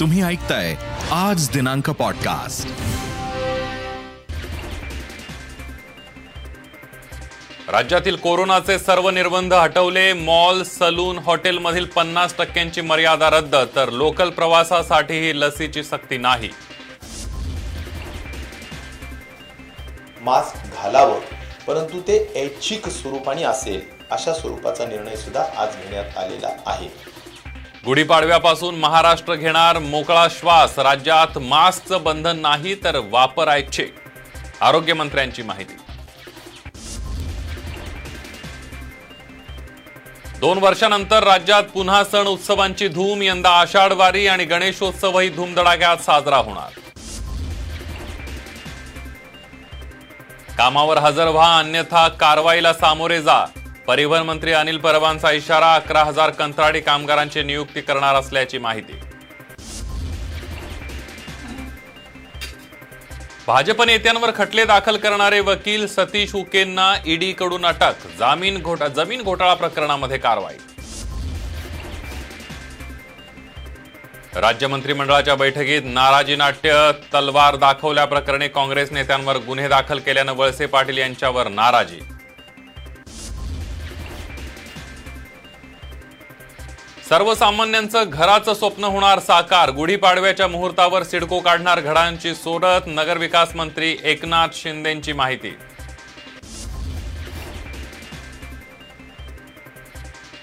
तुम्ही ऐकताय आज दिनांक पॉडकास्ट राज्यातील कोरोनाचे सर्व निर्बंध हटवले मॉल सलून हॉटेलमधील पन्नास टक्क्यांची मर्यादा रद्द तर लोकल प्रवासासाठीही लसीची सक्ती नाही. मास्क घालावं परंतु ते ऐच्छिक स्वरूपाने असेल अशा स्वरूपाचा निर्णय सुद्धा आज घेण्यात आलेला आहे. गुढीपाडव्यापासून महाराष्ट्र घेणार मोकळा श्वास. राज्यात मास्कचं बंधन नाही तर वापरायचे. आरोग्यमंत्र्यांची माहिती. दोन वर्षानंतर राज्यात पुन्हा सण उत्सवांची धूम. यंदा आषाढवारी आणि गणेशोत्सवही धूमधडाक्यात साजरा होणार. कामावर हजर व्हा अन्यथा कारवाईला सामोरे जा. परिवहन मंत्री अनिल परबांचा इशारा अकरा हजार कंत्राटी कामगारांची नियुक्ती करणार असल्याची माहिती. भाजप नेत्यांवर खटले दाखल करणारे वकील सतीश उकेंना ईडीकडून अटक जामीन घोटा जमीन घोटाळा प्रकरणामध्ये कारवाई. राज्य मंत्रिमंडळाच्या बैठकीत नाराजी नाट्य तलवार दाखवल्याप्रकरणी काँग्रेस नेत्यांवर गुन्हे दाखल केल्यानं वळसे पाटील यांच्यावर नाराजी. सर्वसामान्यांचं घराचं स्वप्न होणार साकार. गुढीपाडव्याच्या मुहूर्तावर सिडको काढणार घडांची सोडत नगरविकास मंत्री एकनाथ शिंदेची माहिती.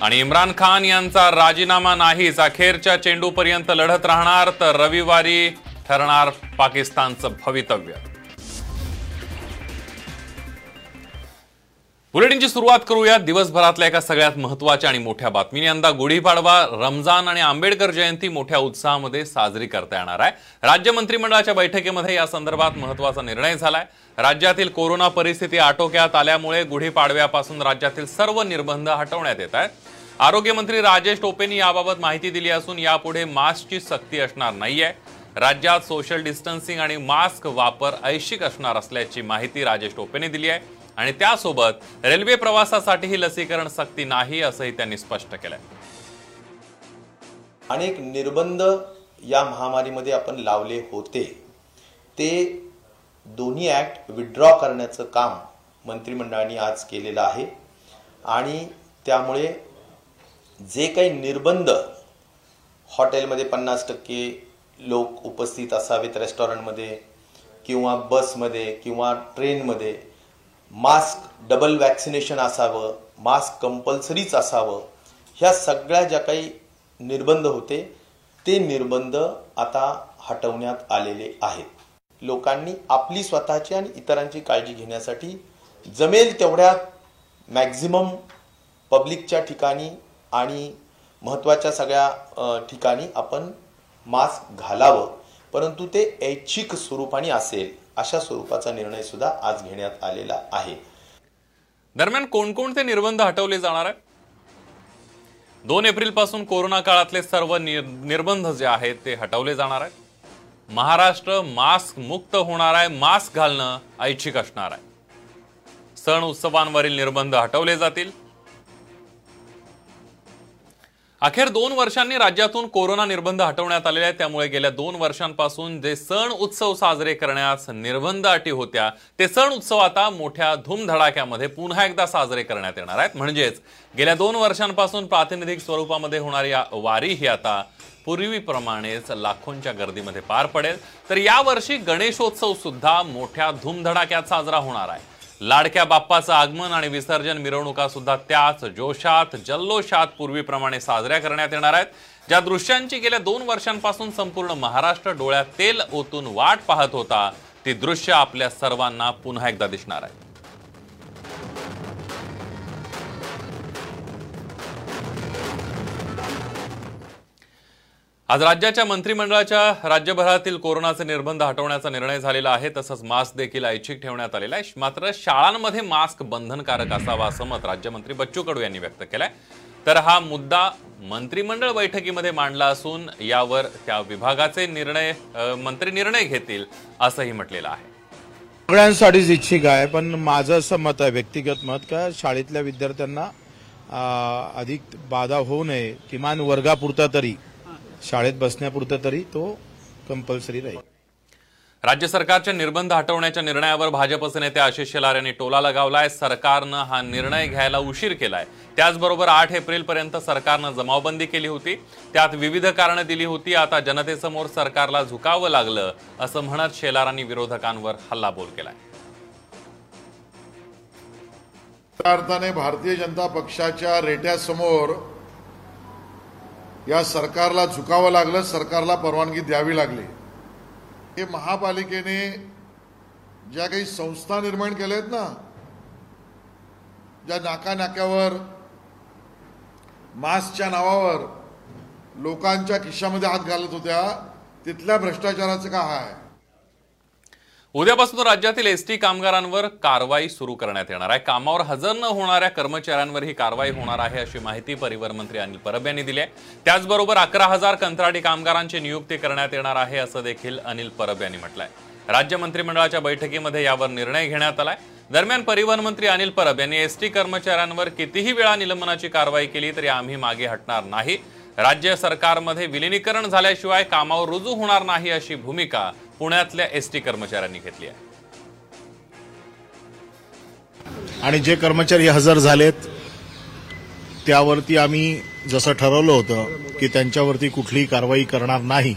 आणि इम्रान खान यांचा राजीनामा नाहीच अखेरच्या चेंडूपर्यंत लढत राहणार तर रविवारी ठरणार पाकिस्तानचं भवितव्य. बुलेटिनची सुरुवात करूया दिवसभरातल्या एका सगळ्यात महत्त्वाच्या आणि मोठ्या बातमीने. यंदा गुढीपाडवा रमजान आणि आंबेडकर जयंती मोठ्या उत्साहामध्ये साजरी करता येणार आहे. राज्य मंत्रिमंडळाच्या बैठकीमध्ये या संदर्भात महत्त्वाचा निर्णय झालाय. राज्यातील कोरोना परिस्थिती आटोक्यात आल्यामुळे गुढीपाडव्यापासून राज्यातील सर्व निर्बंध हटवण्यात येत आहेत. आरोग्यमंत्री राजेश टोपेंनी याबाबत माहिती दिली असून यापुढे मास्कची सक्ती असणार नाहीये. राज्यात सोशल डिस्टन्सिंग आणि मास्क वापर ऐच्छिक असणार असल्याची माहिती राजेश टोपेंनी दिली आहे. आणि त्यासोबत रेल्वे प्रवासासाठीही लसीकरण सक्ती नाही असंही त्यांनी स्पष्ट केलंय. अनेक निर्बंध या महामारीमध्ये आपण लावले होते. ते दोन्ही ॲक्ट विड्रॉ करण्याचं काम मंत्रिमंडळाने आज केलेलं आहे. आणि त्यामुळे जे काही निर्बंध हॉटेलमध्ये पन्नास टक्के लोक उपस्थित असावेत रेस्टॉरंटमध्ये किंवा बसमध्ये किंवा ट्रेनमध्ये मास्क डबल वॅक्सिनेशन असावं मास्क कंपल्सरीच असावं ह्या सगळ्या ज्या काही निर्बंध होते ते निर्बंध आता हटवण्यात आलेले आहेत. लोकांनी आपली स्वतःची आणि इतरांची काळजी घेण्यासाठी जमेल तेवढ्या मॅक्झिमम पब्लिकच्या ठिकाणी आणि महत्त्वाच्या सगळ्या ठिकाणी आपण मास्क घालावं. परंतु ते ऐच्छिक स्वरूपाने असेल. अशा स्वरूपाचा निर्णय सुद्धा आज घेण्यात आलेला आहे. दरम्यान कोणकोणते निर्बंध हटवले जाणार आहेत? दोन एप्रिलपासून कोरोना काळातले सर्व निर्बंध जे आहेत ते हटवले जाणार आहेत. महाराष्ट्र मास्क मुक्त होणार आहे मास्क घालणं ऐच्छिक असणार आहे. सण उत्सवांवरील निर्बंध हटवले जातील. अखेर दोन वर्षांनी राज्यातून कोरोना निर्बंध हटवण्यात आलेले आहेत. त्यामुळे गेल्या दोन वर्षांपासून जे सण उत्सव साजरे करण्यास निर्बंध अटी होत्या ते सण उत्सव आता मोठ्या धूमधडाक्यामध्ये पुन्हा एकदा साजरे करण्यात येणार आहेत. म्हणजेच गेल्या दोन वर्षांपासून प्रातिनिधिक स्वरूपामध्ये होणारी वारी ही आता पूर्वीप्रमाणेच लाखोंच्या गर्दीमध्ये पार पडेल. तर यावर्षी गणेशोत्सव सुद्धा मोठ्या धूमधडाक्यात साजरा होणार आहे. लाडक्या बाप्पाचं आगमन आणि विसर्जन मिरवणुका सुद्धा त्याच जोशात जल्लोषात पूर्वीप्रमाणे साजऱ्या करण्यात येणार आहेत. ज्या दृश्यांची गेल्या दोन वर्षांपासून संपूर्ण महाराष्ट्र डोळ्यात तेल ओतून वाट पाहत होता ती दृश्य आपल्या सर्वांना पुन्हा एकदा दिसणार आहे. आज राज्याच्या मंत्रिमंडळाच्या राज्यभरातील कोरोनाचे निर्बंध हटवण्याचा निर्णय झालेला आहे तसंच मास्क देखील ऐच्छिक ठेवण्यात आलेला आहे. मात्र शाळांमध्ये मास्क बंधनकारक असावा असं मत राज्यमंत्री बच्चू कडू यांनी व्यक्त केलंय. तर हा मुद्दा मंत्रिमंडळ बैठकीमध्ये मांडला असून यावर त्या विभागाचे निर्णय मंत्री निर्णय घेतील असंही म्हटलेलं आहे. सगळ्यांसाठीच इच्छिक आहे पण माझं असं मत आहे व्यक्तिगत मत का शाळेतल्या विद्यार्थ्यांना अधिक बाधा होऊ नये किमान वर्गापुरता तरी. शाळेत बसण्यापुरतं तरी तो कंपल्सरी राहील. राज्य सरकारच्या निर्बंध हटवण्याच्या निर्णयावर भाजपचे नेते आशिष शेलार यांनी टोला लगावलाय. सरकारनं हा निर्णय घ्यायला उशीर केलाय. त्याचबरोबर आठ एप्रिल पर्यंत सरकारनं जमावबंदी केली होती. त्यात विविध कारणं दिली होती. आता जनतेसमोर सरकारला झुकावं लागलं असं म्हणत शेलारांनी विरोधकांवर हल्लाबोल केलाय. त्या अर्थाने भारतीय जनता पक्षाच्या रेट्यासमोर या सरकारला झुकावं लागलं सरकारला परवानगी द्यावी लागली. हे महापालिकेने ज्या काही संस्था निर्माण केल्या आहेत ना ज्या नाका नाक्यावर मास्कच्या नावावर लोकांच्या खिशामध्ये हात घालत होत्या तिथल्या भ्रष्टाचाराचं काय आहे? उद्यापासून राज्यातील एसटी कामगारांवर कारवाई सुरू करण्यात येणार आहे. कामावर हजर न होणाऱ्या कर्मचाऱ्यांवर ही कारवाई होणार आहे अशी माहिती परिवहन मंत्री अनिल परब यांनी दिली आहे. त्याचबरोबर अकरा हजार कंत्राटी कामगारांची नियुक्ती करण्यात येणार आहे असं देखील अनिल परब यांनी म्हटलंय. राज्य मंत्रिमंडळाच्या बैठकीमध्ये यावर निर्णय घेण्यात आलाय. दरम्यान परिवहन मंत्री अनिल परब यांनी एसटी कर्मचाऱ्यांवर कितीही वेळा निलंबनाची कारवाई केली तरी आम्ही मागे हटणार नाही. राज्य सरकारमध्ये विलिनीकरण झाल्याशिवाय कामावर रुजू होणार नाही अशी भूमिका पुण्यातल्या एस टी कर्मचाऱ्यांनी घेतली आहे. आणि जे कर्मचारी हजर झालेत त्यावरती आम्ही जसं ठरवलं होतं की त्यांच्यावरती कुठलीही कारवाई करणार नाही.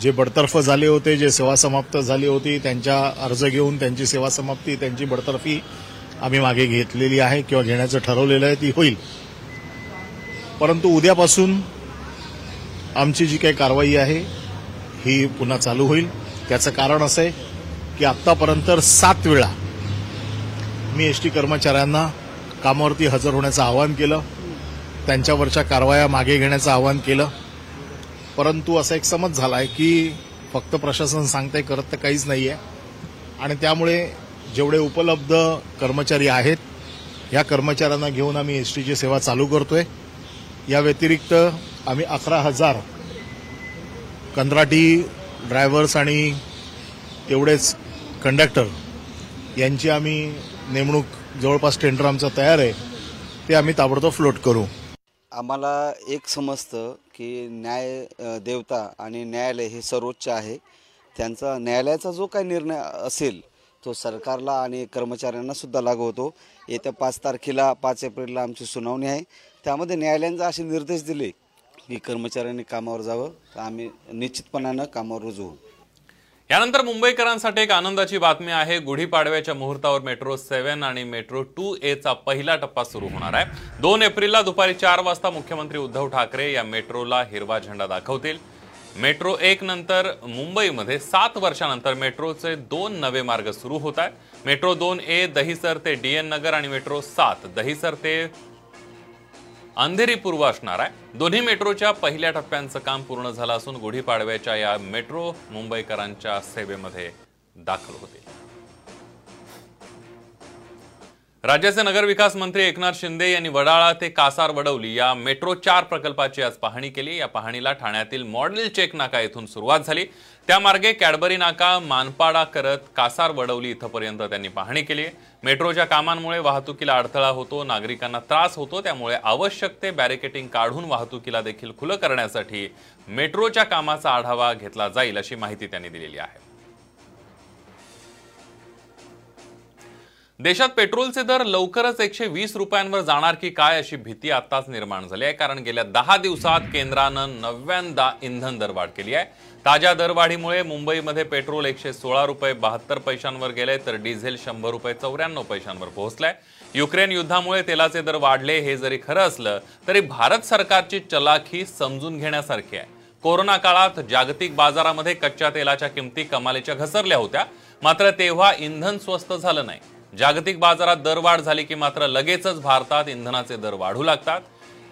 जे बडतर्फ झाले होते जे सेवा समाप्त झाली होती त्यांच्या अर्ज घेऊन त्यांची सेवा समाप्ती त्यांची बडतर्फी आम्ही मागे घेतलेली आहे किंवा घेण्याचं ठरवलेलं आहे ती होईल. परंतु उद्यापासून आमची जी काही कारवाई आहे ही पुन्हा चालू होईल. त्याचं कारण असं आहे की आत्तापर्यंत सात वेळा मी एसटी कर्मचाऱ्यांना कामावरती हजर होण्याचं आवाहन केलं. त्यांच्यावरच्या कारवाया मागे घेण्याचं आवाहन केलं. परंतु असा एक समज झाला आहे की फक्त प्रशासन सांगतंय करत तर काहीच नाही आहे आणि त्यामुळे जेवढे उपलब्ध कर्मचारी आहेत या कर्मचाऱ्यांना घेऊन आम्ही एस टीची सेवा चालू करतोय. या व्यतिरिक्त आम्ही अकरा हजार कंत्राटी ड्रायव्हर्स आणि तेवढेच कंडक्टर यांची आम्ही नेमणूक जवळपास टेंडर आमचं तयार आहे ते आम्ही ताबडतोब फ्लोट करू. आम्हाला एक समजतं की न्याय देवता आणि न्यायालय हे सर्वोच्च आहे. त्यांचा न्यायालयाचा जो काही निर्णय असेल तो सरकारला आणि कर्मचाऱ्यांना सुद्धा लागू होतो. येत्या पाच तारखेला पाच एप्रिलला आमची सुनावणी आहे. त्यामध्ये न्यायालयाने असे निर्देश दिले की कर्मचाऱ्यांनी कामावर जावं तर आम्ही निश्चितपणानं कामावर रुजू होऊ. यानंतर मुंबईकरांसाठी एक आनंदाची बातमी आहे. गुढीपाडव्याच्या मुहूर्तावर मेट्रो सेव्हन आणि मेट्रो टू एचा पहिला टप्पा सुरू होणार आहे. दोन एप्रिलला दुपारी चार वाजता मुख्यमंत्री उद्धव ठाकरे या मेट्रोला हिरवा झेंडा दाखवतील. मेट्रो एक नंतर मुंबईमध्ये सात वर्षानंतर मेट्रोचे दोन नवे मार्ग सुरू होत आहेत. मेट्रो दोन ए दहिसर ते डी एन नगर आणि मेट्रो सात दहिसर ते अंधेरी पूर्व असणार आहे. दोन्ही मेट्रोच्या पहिल्या टप्प्यांचं काम पूर्ण झालं असून गुढीपाडव्याच्या या मेट्रो मुंबईकरांच्या सेवेमध्ये दाखल होतील. राज्याचे नगरविकास मंत्री एकनाथ शिंदे यांनी वडाळा ते कासार वडवली या मेट्रो चार प्रकल्पाची आज पाहणी केली. या पाहणीला ठाण्यातील मॉडेल चेक नाका येथून सुरुवात झाली. त्यामार्गे कॅडबरी नाका मानपाडा करत कासार वडवली इथंपर्यंत त्यांनी पाहणी केली. मेट्रोच्या कामांमुळे वाहतुकीला अडथळा होतो नागरिकांना त्रास होतो त्यामुळे आवश्यक ते बॅरिकेटिंग काढून वाहतुकीला देखील खुलं करण्यासाठी मेट्रोच्या कामाचा आढावा घेतला जाईल अशी माहिती त्यांनी दिलेली आहे. देशात पेट्रोलचे दर लवकरच एकशे वीस रुपयांवर जाणार की काय अशी भीती आताच निर्माण झाली आहे. कारण गेल्या दहा दिवसात केंद्रानं नव्यांदा इंधन दरवाढ केली आहे. ताज्या दरवाढीमुळे मुंबईमध्ये पेट्रोल एकशे सोळा रुपये बहात्तर पैशांवर गेले तर डिझेल शंभर रुपये चौऱ्याण्णव पैशांवर पोहोचलाय. युक्रेन युद्धामुळे तेलाचे दर वाढले हे जरी खरं असलं तरी भारत सरकारची चलाखी समजून घेण्यासारखी आहे. कोरोना काळात जागतिक बाजारामध्ये कच्च्या तेलाच्या किमती कमालीच्या घसरल्या होत्या. मात्र तेव्हा इंधन स्वस्त झालं नाही. जागतिक बाजारात दरवाढ झाली की मात्र लगेचच भारतात इंधनाचे दर वाढू लागतात.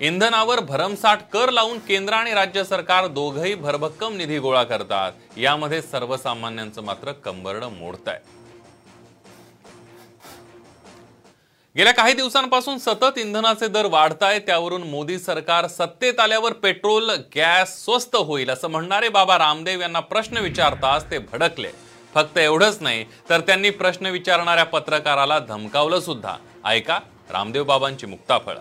इंधनावर भरमसाठ कर लावून केंद्र आणि राज्य सरकार दोघंही भरभक्कम निधी गोळा करतात. यामध्ये सर्वसामान्यांचं मात्र कंबरडं मोडत आहे गेल्या काही दिवसांपासून सतत इंधनाचे दर वाढताय. त्यावरून मोदी सरकार सत्तेत आल्यावर पेट्रोल गॅस स्वस्त होईल असं म्हणणारे बाबा रामदेव यांना प्रश्न विचारताच ते भडकले. फक्त एवढंच नाही तर त्यांनी प्रश्न विचारणाऱ्या पत्रकाराला धमकावलं सुद्धा. ऐका रामदेव बाबांची मुक्ताफळं.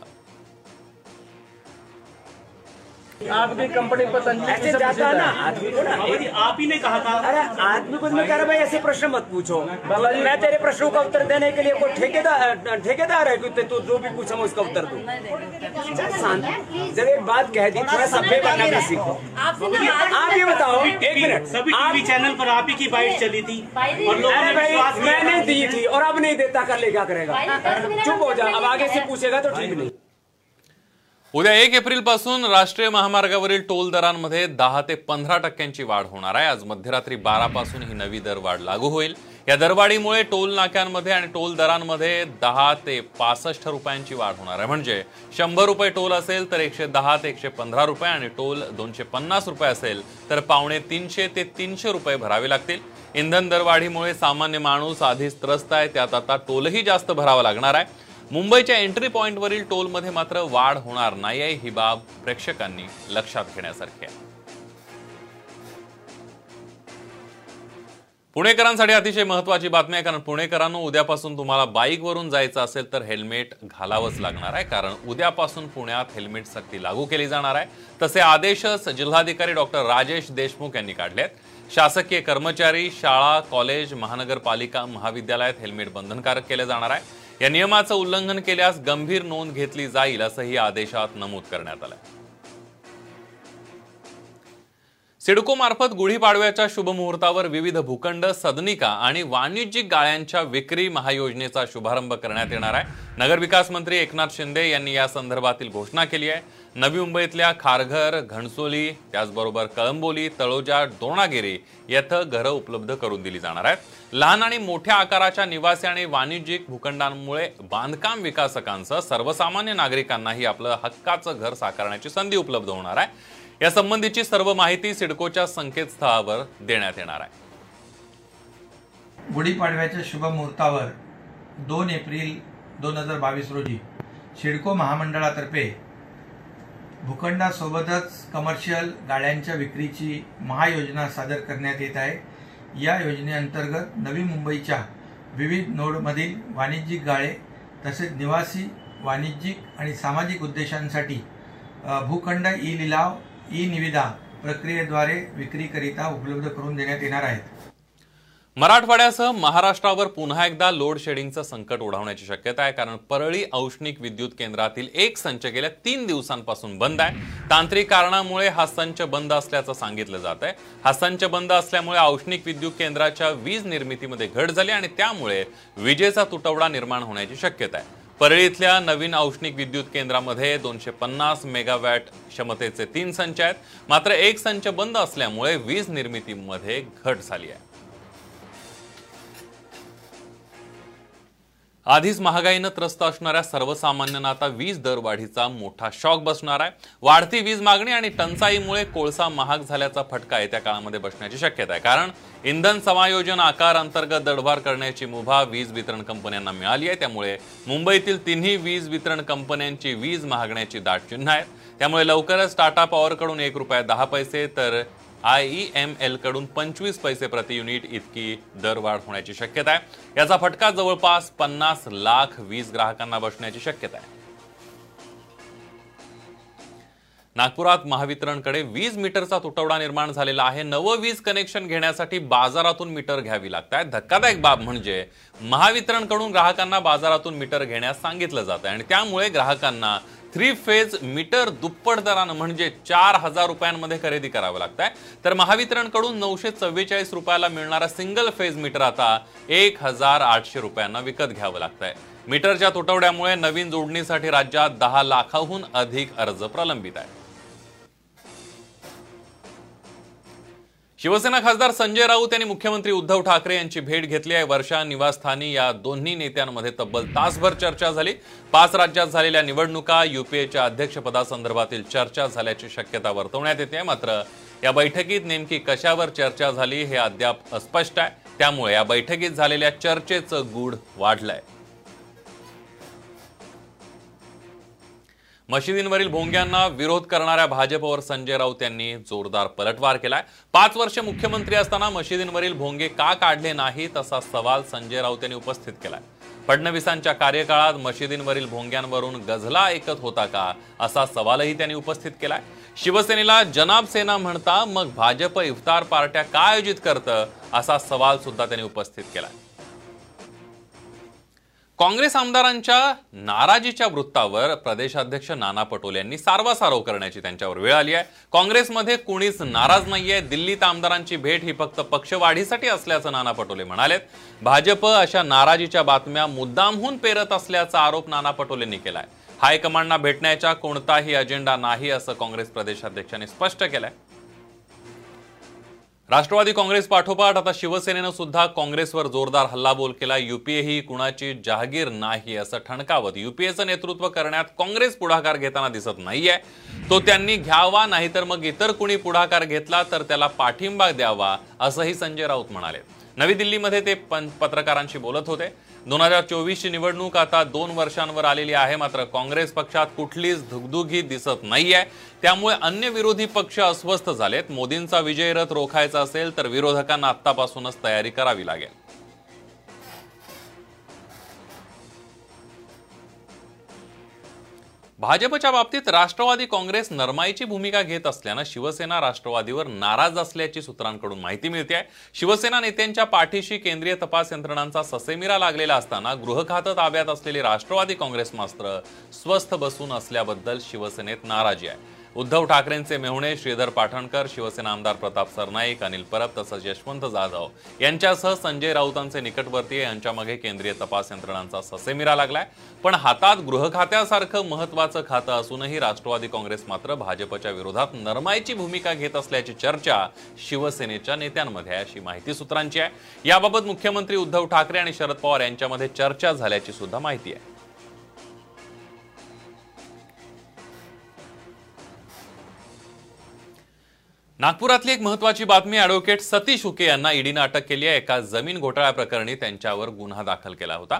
आपकी कंपनी पतंजलि ऐसे जाता ना। आदमी को ना आप ही ने कहा था। अरे आदमी को मैं कह रहा भाई ऐसे प्रश्न मत पूछो। मैं तेरे प्रश्नों का उत्तर देने के लिए कोई ठेकेदार ठेकेदार है कि तू जो भी पूछा मैं उसका उत्तर दूँ। जब एक बात कह दी थोड़ा सभ्य बनना भी सीखो। आप ये बताओ। एक मिनट सभी टीवी चैनल पर आप ही की बाइट चली थी। और अरे भाई मैंने दी थी और अब नहीं देता कर ले क्या करेगा? चुप हो जा अब आगे से पूछेगा तो ठीक नहीं। उद्या एक एप्रिलपासून राष्ट्रीय महामार्गावरील टोल दरांमध्ये दहा ते पंधरा टक्क्यांची वाढ होणार आहे. आज मध्यरात्री बारापासून ही नवी दरवाढ लागू होईल. या दरवाढीमुळे टोल नाक्यांमध्ये आणि टोल दरांमध्ये दहा ते पासष्ट रुपयांची वाढ होणार आहे. म्हणजे शंभर रुपये टोल असेल तर एकशे दहा ते एकशे पंधरा रुपये आणि टोल दोनशे पन्नास रुपये असेल तर पावणे तीनशे ते तीनशे रुपये भरावे लागतील. इंधन दरवाढीमुळे सामान्य माणूस आधीच त्रस्त आहे. त्यात आता टोलही जास्त भरावा लागणार आहे. मुंबईच्या एंट्री पॉईंटवरील टोलमध्ये मात्र वाढ होणार नाही आहे ही बाब प्रेक्षकांनी लक्षात घेण्यासारखी आहे. पुणेकरांसाठी अतिशय महत्वाची बातमी आहे कारण पुणेकरांनो उद्यापासून तुम्हाला बाईकवरून जायचं असेल तर हेल्मेट घालावंच लागणार आहे कारण उद्यापासून पुण्यात हेल्मेट सक्ती लागू केली जाणार आहे. तसे आदेशच जिल्हाधिकारी डॉक्टर राजेश देशमुख यांनी काढले आहेत शासकीय कर्मचारी शाळा कॉलेज महानगरपालिका महाविद्यालयात हेल्मेट बंधनकारक केले जाणार आहे. या नियमाचं उल्लंघन केल्यास गंभीर नोंद घेतली जाईल असंही आदेशात नमूद करण्यात आलं. सिडको मार्फत गुढीपाडव्याच्या शुभमुहूर्तावर विविध भूखंड सदनिका आणि वाणिज्यिक गाळ्यांच्या विक्री महायोजनेचा शुभारंभ करण्यात येणार आहे. नगरविकास मंत्री एकनाथ शिंदे यांनी या संदर्भातील घोषणा केली आहे. नवी मुंबईतल्या खारघर घणसोली त्याचबरोबर कळंबोली तळोजा दोणागिरी येथं घरं उपलब्ध करून दिली जाणार आहेत. लहान आणि मोठ्या आकाराच्या निवासी आणि वाणिज्यिक भूखंडांमुळे बांधकाम विकासकांसह सर्वसामान्य नागरिकांनाही आपलं हक्काचं घर साकारण्याची संधी उपलब्ध होणार आहे. या संबंधीची सर्व माहिती सिडकोच्या संकेतस्थळावर देण्यात येणार आहे. गुढीपाडव्याच्या शुभ मुहूर्तावर दोन एप्रिल दोन हजार बावीस रोजी शिडको महामंडळातर्फे भूखंडासोबतच कमर्शियल गाड्यांच्या विक्रीची महायोजना सादर करण्यात येत आहे. या योजनेअंतर्गत नवी मुंबईच्या विविध नोडमधील वाणिज्यिक गाळे तसेच निवासी वाणिज्यिक आणि सामाजिक उद्देशांसाठी भूखंड ई लिलाव ई निविदा प्रक्रियेद्वारे विक्रीकरिता उपलब्ध करून देण्यात येणार आहेत. मराठवाड्यासह महाराष्ट्रावर पुन्हा एकदा लोड शेडिंगचं संकट ओढवण्याची शक्यता आहे कारण परळी औष्णिक विद्युत केंद्रातील एक संच गेल्या तीन दिवसांपासून बंद आहे. तांत्रिक कारणामुळे हा संच बंद असल्याचं सांगितलं जात आहे. हा संच बंद असल्यामुळे औष्णिक विद्युत केंद्राच्या वीज निर्मितीमध्ये घट झाली आणि त्यामुळे विजेचा तुटवडा निर्माण होण्याची शक्यता आहे. परळी इथल्या नवीन औष्णिक विद्युत केंद्रामध्ये दोनशे पन्नास मेगावॅट क्षमतेचे तीन संच आहेत. मात्र एक संच बंद असल्यामुळे वीज निर्मितीमध्ये घट झाली आहे. आधीच महागाईनं त्रस्त असणाऱ्या सर्वसामान्यांना आता वीज दरवाढीचा मोठा शॉक बसणार आहे. वाढती वीज मागणी आणि टंचाईमुळे कोळसा महाग झाल्याचा फटका येत्या काळामध्ये बसण्याची शक्यता आहे. कारण इंधन समायोजन आकार अंतर्गत दडभार करण्याची मुभा वीज वितरण कंपन्यांना मिळाली आहे. त्यामुळे मुंबईतील तिन्ही वीज वितरण कंपन्यांची वीज महागण्याची दाट चिन्ह आहेत. त्यामुळे लवकरच टाटा पॉवरकडून एक रुपया दहा पैसे तर आय ई एम एलकडून पंचवीस पैसे प्रति युनिट इतकी दरवाढ होण्याची शक्यता आहे. याचा फटका जवळपास पन्नास लाख वीज ग्राहकांना बसण्याची शक्यता आहे. नागपुरात महावितरणकडे वीज मीटरचा तुटवडा निर्माण झालेला आहे. नवं वीज कनेक्शन घेण्यासाठी बाजारातून मीटर घ्यावी लागत आहे धक्कादायक बाब म्हणजे महावितरणकडून ग्राहकांना बाजारातून मीटर घेण्यास सांगितलं जात आहे आणि त्यामुळे ग्राहकांना थ्री फेज मीटर दुप्पट दरानं म्हणजे चार हजार रुपयांमध्ये खरेदी करावं लागत आहे तर महावितरणकडून नऊशे चव्वेचाळीस रुपयाला मिळणारा सिंगल फेज मीटर आता एक हजार आठशे रुपयांना विकत घ्यावं लागत आहे मीटरच्या तुटवड्यामुळे नवीन जोडणीसाठी राज्यात दहा लाखाहून अधिक अर्ज प्रलंबित आहे शिवसेना खासदार संजय राऊत यांनी मुख्यमंत्री उद्धव ठाकरे यांची भेट घेतली आहे. वर्षा निवासस्थानी या दोन्ही नेत्यांमध्ये तब्बल तासभर चर्चा झाली. पाच राज्यात झालेल्या निवडणुका युपीएच्या अध्यक्षपदासंदर्भातील चर्चा झाल्याची शक्यता वर्तवण्यात येते. मात्र या बैठकीत नेमकी कशावर चर्चा झाली हे अद्याप अस्पष्ट आहे. त्यामुळे या बैठकीत झालेल्या चर्चेचं गूढ वाढलंय. मशिदींवरील भोंग्यांना विरोध करणाऱ्या भाजपवर संजय राऊत यांनी जोरदार पलटवार केलाय. पाच वर्ष मुख्यमंत्री असताना मशिदींवरील भोंगे का काढले नाहीत असा सवाल संजय राऊत यांनी उपस्थित केलाय. फडणवीसांच्या कार्यकाळात मशिदींवरील भोंग्यांवरून गझला ऐकत होता का असा सवालही त्यांनी उपस्थित केलाय. शिवसेनेला जनाब सेना म्हणता मग भाजप इफ्तार पार्ट्या का आयोजित करतं असा सवाल सुद्धा त्यांनी उपस्थित केला काँग्रेस आमदारांच्या नाराजीच्या वृत्तावर प्रदेशाध्यक्ष नाना पटोले यांनी सारवासारव करण्याची त्यांच्यावर वेळ आली आहे. काँग्रेसमध्ये कुणीच नाराज नाहीये. दिल्लीत आमदारांची भेट ही फक्त पक्षवाढीसाठी असल्याचं नाना पटोले म्हणालेत. भाजप अशा नाराजीच्या बातम्या मुद्दामहून पेरत असल्याचा आरोप नाना पटोलेंनी केलाय. हायकमांडना भेटण्याचा कोणताही अजेंडा नाही असं काँग्रेस प्रदेशाध्यक्षांनी स्पष्ट केलंय. राष्ट्रवादी काँग्रेस पाठोपाठ आता शिवसेनेनं सुद्धा काँग्रेसवर जोरदार हल्लाबोल केला. युपीए ही कुणाची जहागीर नाही असं ठणकावत. युपीएचं नेतृत्व करण्यात काँग्रेस पुढाकार घेताना दिसत नाहीये. तो त्यांनी घ्यावा नाहीतर मग इतर कुणी पुढाकार घेतला तर त्याला पाठिंबा द्यावा असंही संजय राऊत म्हणाले. नवी दिल्लीमध्ये ते पत्रकारांशी बोलत होते. दोन हजार चोवीसची निवडणूक आता दोन वर्षांवर आलेली आहे. मात्र काँग्रेस पक्षात कुठलीच धुगधुगी दिसत नाहीये. त्यामुळे अन्य विरोधी पक्ष अस्वस्थ झालेत. मोदींचा विजय रथ रोखायचा असेल तर विरोधकांना आत्तापासूनच तयारी करावी लागेल. भाजपच्या बाबतीत राष्ट्रवादी काँग्रेस नरमाईची भूमिका घेत असल्यानं शिवसेना राष्ट्रवादीवर नाराज असल्याची सूत्रांकडून माहिती मिळते आहे शिवसेना नेत्यांच्या पाठीशी केंद्रीय तपास यंत्रणांचा ससेमिरा लागलेला असताना गृहखातं ताब्यात असलेली राष्ट्रवादी काँग्रेस मात्र स्वस्थ बसून असल्याबद्दल शिवसेनेत नाराजी आहे. उद्धव ठाकरेंचे मेहुणे श्रीधर पाठणकर शिवसेना आमदार प्रताप सरनाईक अनिल परब तसंच यशवंत जाधव यांच्यासह संजय राऊतांचे निकटवर्तीय यांच्यामागे केंद्रीय तपास यंत्रणांचा ससेमिरा लागलाय. पण हातात गृह खात्यासारखं महत्वाचं खातं असूनही राष्ट्रवादी काँग्रेस मात्र भाजपच्या विरोधात नरमाईची भूमिका घेत असल्याची चर्चा शिवसेनेच्या नेत्यांमध्ये आहे अशी माहिती सूत्रांची आहे. याबाबत मुख्यमंत्री उद्धव ठाकरे आणि शरद पवार यांच्यामध्ये चर्चा झाल्याची सुद्धा माहिती आहे. नागपुरातली एक महत्वाची बातमी अॅडव्होकेट सतीश उके यांना ईडीनं अटक केली आहे. एका जमीन घोटाळ्या प्रकरणी त्यांच्यावर गुन्हा दाखल केला होता.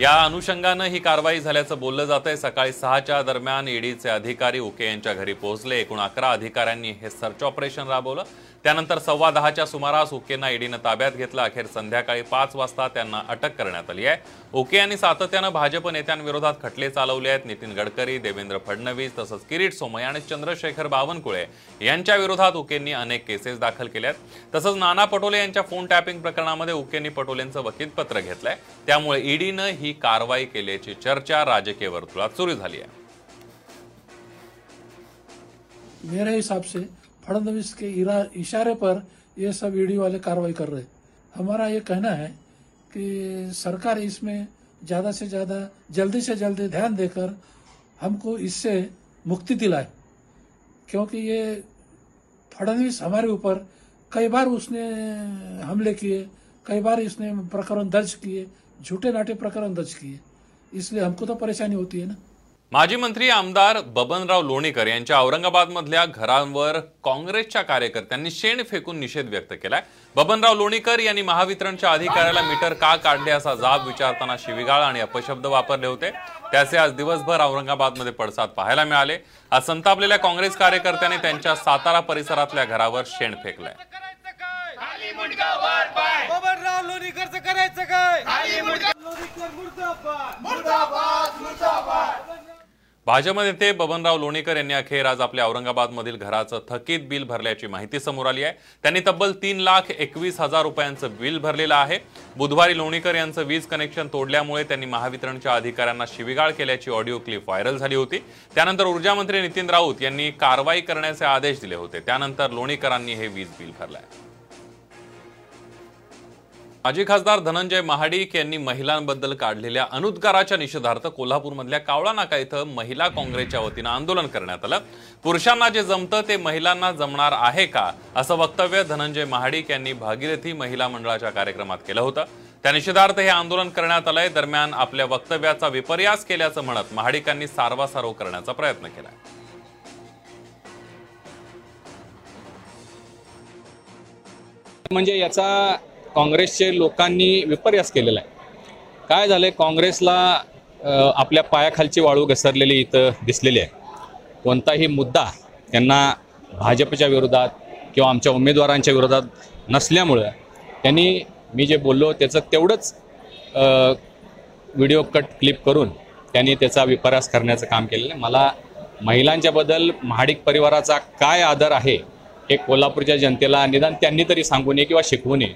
या अनुषंगानं ही कारवाई झाल्याचं बोललं जात आहे सकाळी सहाच्या दरम्यान ईडीचे अधिकारी उके यांच्या घरी पोहोचले. एकूण अकरा अधिकाऱ्यांनी हे सर्च ऑपरेशन राबवलं. त्यानंतर सव्वा दहाच्या सुमारास ओकेंना ईडीनं ताब्यात घेतलं. अखेर संध्याकाळी पाच वाजता त्यांना अटक करण्यात आली आहे. ओके यांनी सातत्यानं भाजप नेत्यांविरोधात खटले चालवले आहेत. नितीन गडकरी देवेंद्र फडणवीस तसंच किरीट सोमय आणि चंद्रशेखर बावनकुळे यांच्या विरोधात ओकेंनी अनेक केसेस दाखल केल्या आहेत तसंच नाना पटोले यांच्या फोन टॅपिंग प्रकरणामध्ये ओकेंनी पटोलेंचं वकीलपत्र घेतलंय. त्यामुळे ईडीनं ही कारवाई केल्याची चर्चा राजकीय वर्तुळात सुरू झाली आहे. मेरे हिसाब से फडणवीस के इशारे पर ये सब ईडी वाले कार्रवाई कर रहे हमारा ये कहना है कि सरकार इसमें ज़्यादा से ज़्यादा, जल्दी से जल्दी ध्यान देकर हमको इससे मुक्ति दिलाए। क्योंकि ये फडणवीस हमारे ऊपर कई बार उसने हमले किए, कई बार इसने प्रकरण दर्ज किए, झूठे नाटे प्रकरण दर्ज किए। इसलिए हमको तो परेशानी होती है ना। माजी मंत्री आमदार बबनराव लोणीकर यांच्या औरंगाबाद मधल्या घरांवर काँग्रेसच्या कार्यकर्त्यांनी शेण फेकून निषेध व्यक्त केलाय. बबनराव लोणीकर यांनी महावितरणच्या अधिकाऱ्याला मीटर का काढले असा जाब विचारताना शिविगाळ आणि अपशब्द वापरले होते. त्याचे आज दिवसभर औरंगाबादमध्ये पडसाद पाहायला मिळाले. आज संतापलेल्या काँग्रेस कार्यकर्त्यांनी त्यांच्या सातारा परिसरातल्या घरावर शेण फेकलंय. बबनराव लोणीकरचं करायचं काय? भाजप नेते बबनराव लोणीकर यांनी अखेर आज आपल्या औरंगाबादमधील घराचं थकीत बिल भरल्याची माहिती समोर आली आहे. त्यांनी तब्बल तीन लाख एकवीस हजार रुपयांचं बिल भरलेलं आहे. बुधवारी लोणीकर यांचं वीज कनेक्शन तोडल्यामुळे त्यांनी महावितरणच्या अधिकाऱ्यांना शिविगाळ केल्याची ऑडिओ क्लिप व्हायरल झाली होती. त्यानंतर ऊर्जा मंत्री नितीन राऊत यांनी कारवाई करण्याचे आदेश दिले होते. त्यानंतर लोणीकरांनी हे वीज बिल भरलंय. माजी खासदार धनंजय महाडिक यांनी महिलांबद्दल काढलेल्या अनुद्गाराच्या निषेधार्थ कोल्हापूरमधल्या कावळा नाका इथं महिला काँग्रेसच्या वतीनं आंदोलन करण्यात आलं. पुरुषांना जे जमतं ते महिलांना जमणार आहे का? असं वक्तव्य धनंजय महाडिक यांनी भागीरथी महिला मंडळाच्या कार्यक्रमात केलं होतं. त्या निषेधार्थ हे आंदोलन करण्यात आलंय. दरम्यान आपल्या वक्तव्याचा विपर्यास केल्याचं म्हणत महाडिकांनी सारवासारव करण्याचा प्रयत्न केला म्हणजे याचा काँग्रेसचे लोकांनी विपर्यास केलेला आहे. काय झालं आहे काँग्रेसला आपल्या पायाखालची वाळू घसरलेली इथं दिसलेली आहे. कोणताही मुद्दा त्यांना भाजपच्या विरोधात किंवा आमच्या उमेदवारांच्या विरोधात नसल्यामुळं त्यांनी मी जे बोललो त्याचं तेवढंच व्हिडिओ कट क्लिप करून त्यांनी त्याचा विपर्यास करण्याचं काम केलेलं आहे. मला महिलांच्याबद्दल महाडिक परिवाराचा काय आदर आहे हे कोल्हापूरच्या जनतेला निदान त्यांनी तरी सांगू नये किंवा शिकवू नये.